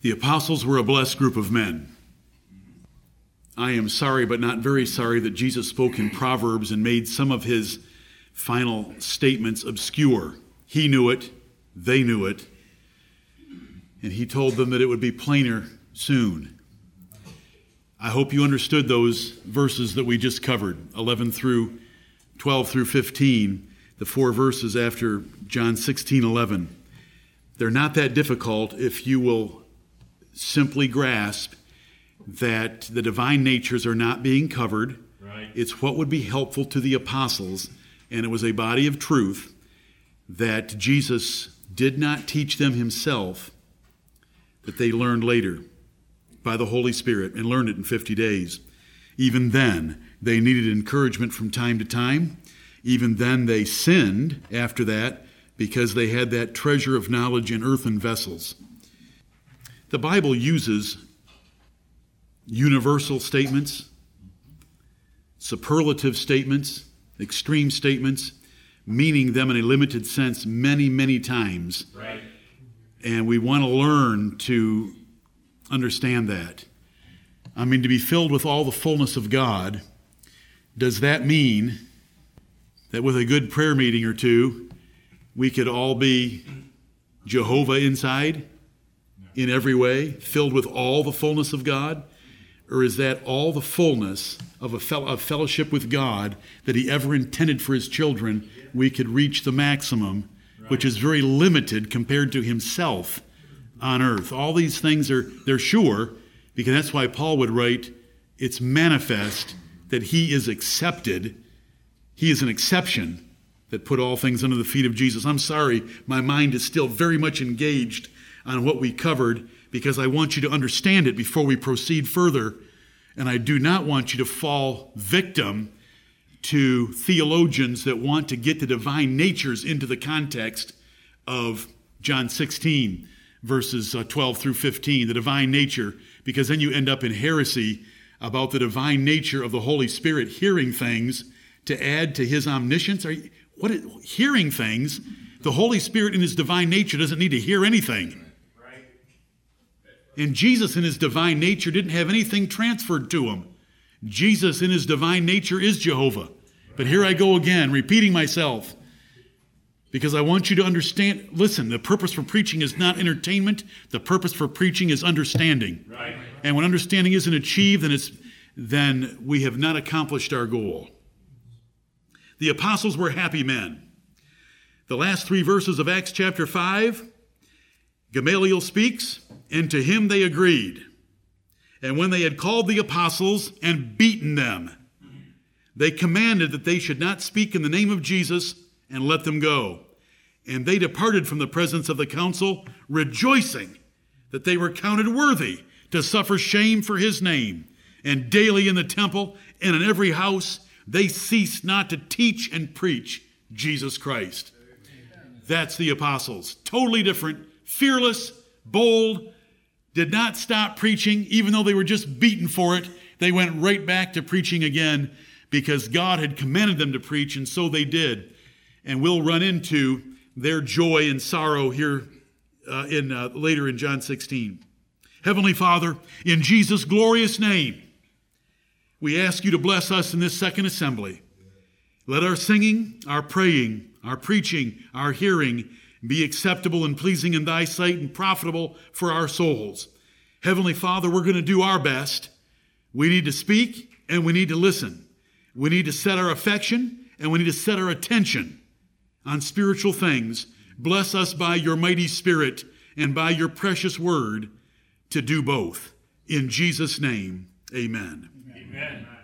The apostles were a blessed group of men. I am sorry, but not very sorry, that Jesus spoke in Proverbs and made some of his final statements obscure. He knew it, they knew it, and he told them that it would be plainer soon. I hope you understood those verses that we just covered 11 through 12 through 15, the four verses after John 16 11. They're not that difficult if you will simply grasp that the divine natures are not being covered. Right. It's what would be helpful to the apostles, and it was a body of truth that Jesus did not teach them himself, that they learned later by the Holy Spirit and learned it in 50 days. Even then, they needed encouragement from time to time. Even then, they sinned after that because they had that treasure of knowledge in earthen vessels. The Bible uses universal statements, superlative statements, extreme statements, meaning them in a limited sense many, many times. Right. And we want to learn to understand that. I mean, to be filled with all the fullness of God, does that mean that with a good prayer meeting or two, we could all be Jehovah inside in every way, filled with all the fullness of God? Or is that all the fullness of a fel- of fellowship with God that He ever intended for His children? We could reach the maximum, which is very limited compared to Himself on earth. All these things are they're sure, because that's why Paul would write, it's manifest that he is accepted. He is an exception that put all things under the feet of Jesus. I'm sorry, my mind is still very much engaged on what we covered because I want you to understand it before we proceed further. And I do not want you to fall victim to theologians that want to get the divine natures into the context of John 16, verses uh, 12 through 15, the divine nature, because then you end up in heresy about the divine nature of the Holy Spirit hearing things to add to his omniscience. Are you, what is, hearing things? The Holy Spirit in his divine nature doesn't need to hear anything. And Jesus, in his divine nature, didn't have anything transferred to him. Jesus, in his divine nature, is Jehovah. But here I go again, repeating myself, because I want you to understand. Listen, the purpose for preaching is not entertainment, the purpose for preaching is understanding. Right. And when understanding isn't achieved, then, it's, then we have not accomplished our goal. The apostles were happy men. The last three verses of Acts chapter 5, Gamaliel speaks, and to him they agreed. And when they had called the apostles and beaten them, they commanded that they should not speak in the name of Jesus and let them go. And they departed from the presence of the council, rejoicing that they were counted worthy to suffer shame for his name. And daily in the temple and in every house, they ceased not to teach and preach Jesus Christ. That's the apostles. Totally different, fearless, bold, did not stop preaching, even though they were just beaten for it. They went right back to preaching again because God had commanded them to preach, and so they did. And we'll run into their joy and sorrow here uh, in uh, later in John 16. Heavenly Father, in Jesus' glorious name, we ask you to bless us in this second assembly. Let our singing, our praying, our preaching, our hearing be acceptable and pleasing in thy sight and profitable for our souls. Heavenly Father, we're going to do our best. We need to speak and we need to listen. We need to set our affection and we need to set our attention on spiritual things. Bless us by your mighty Spirit and by your precious word to do both. In Jesus' name, amen. Amen.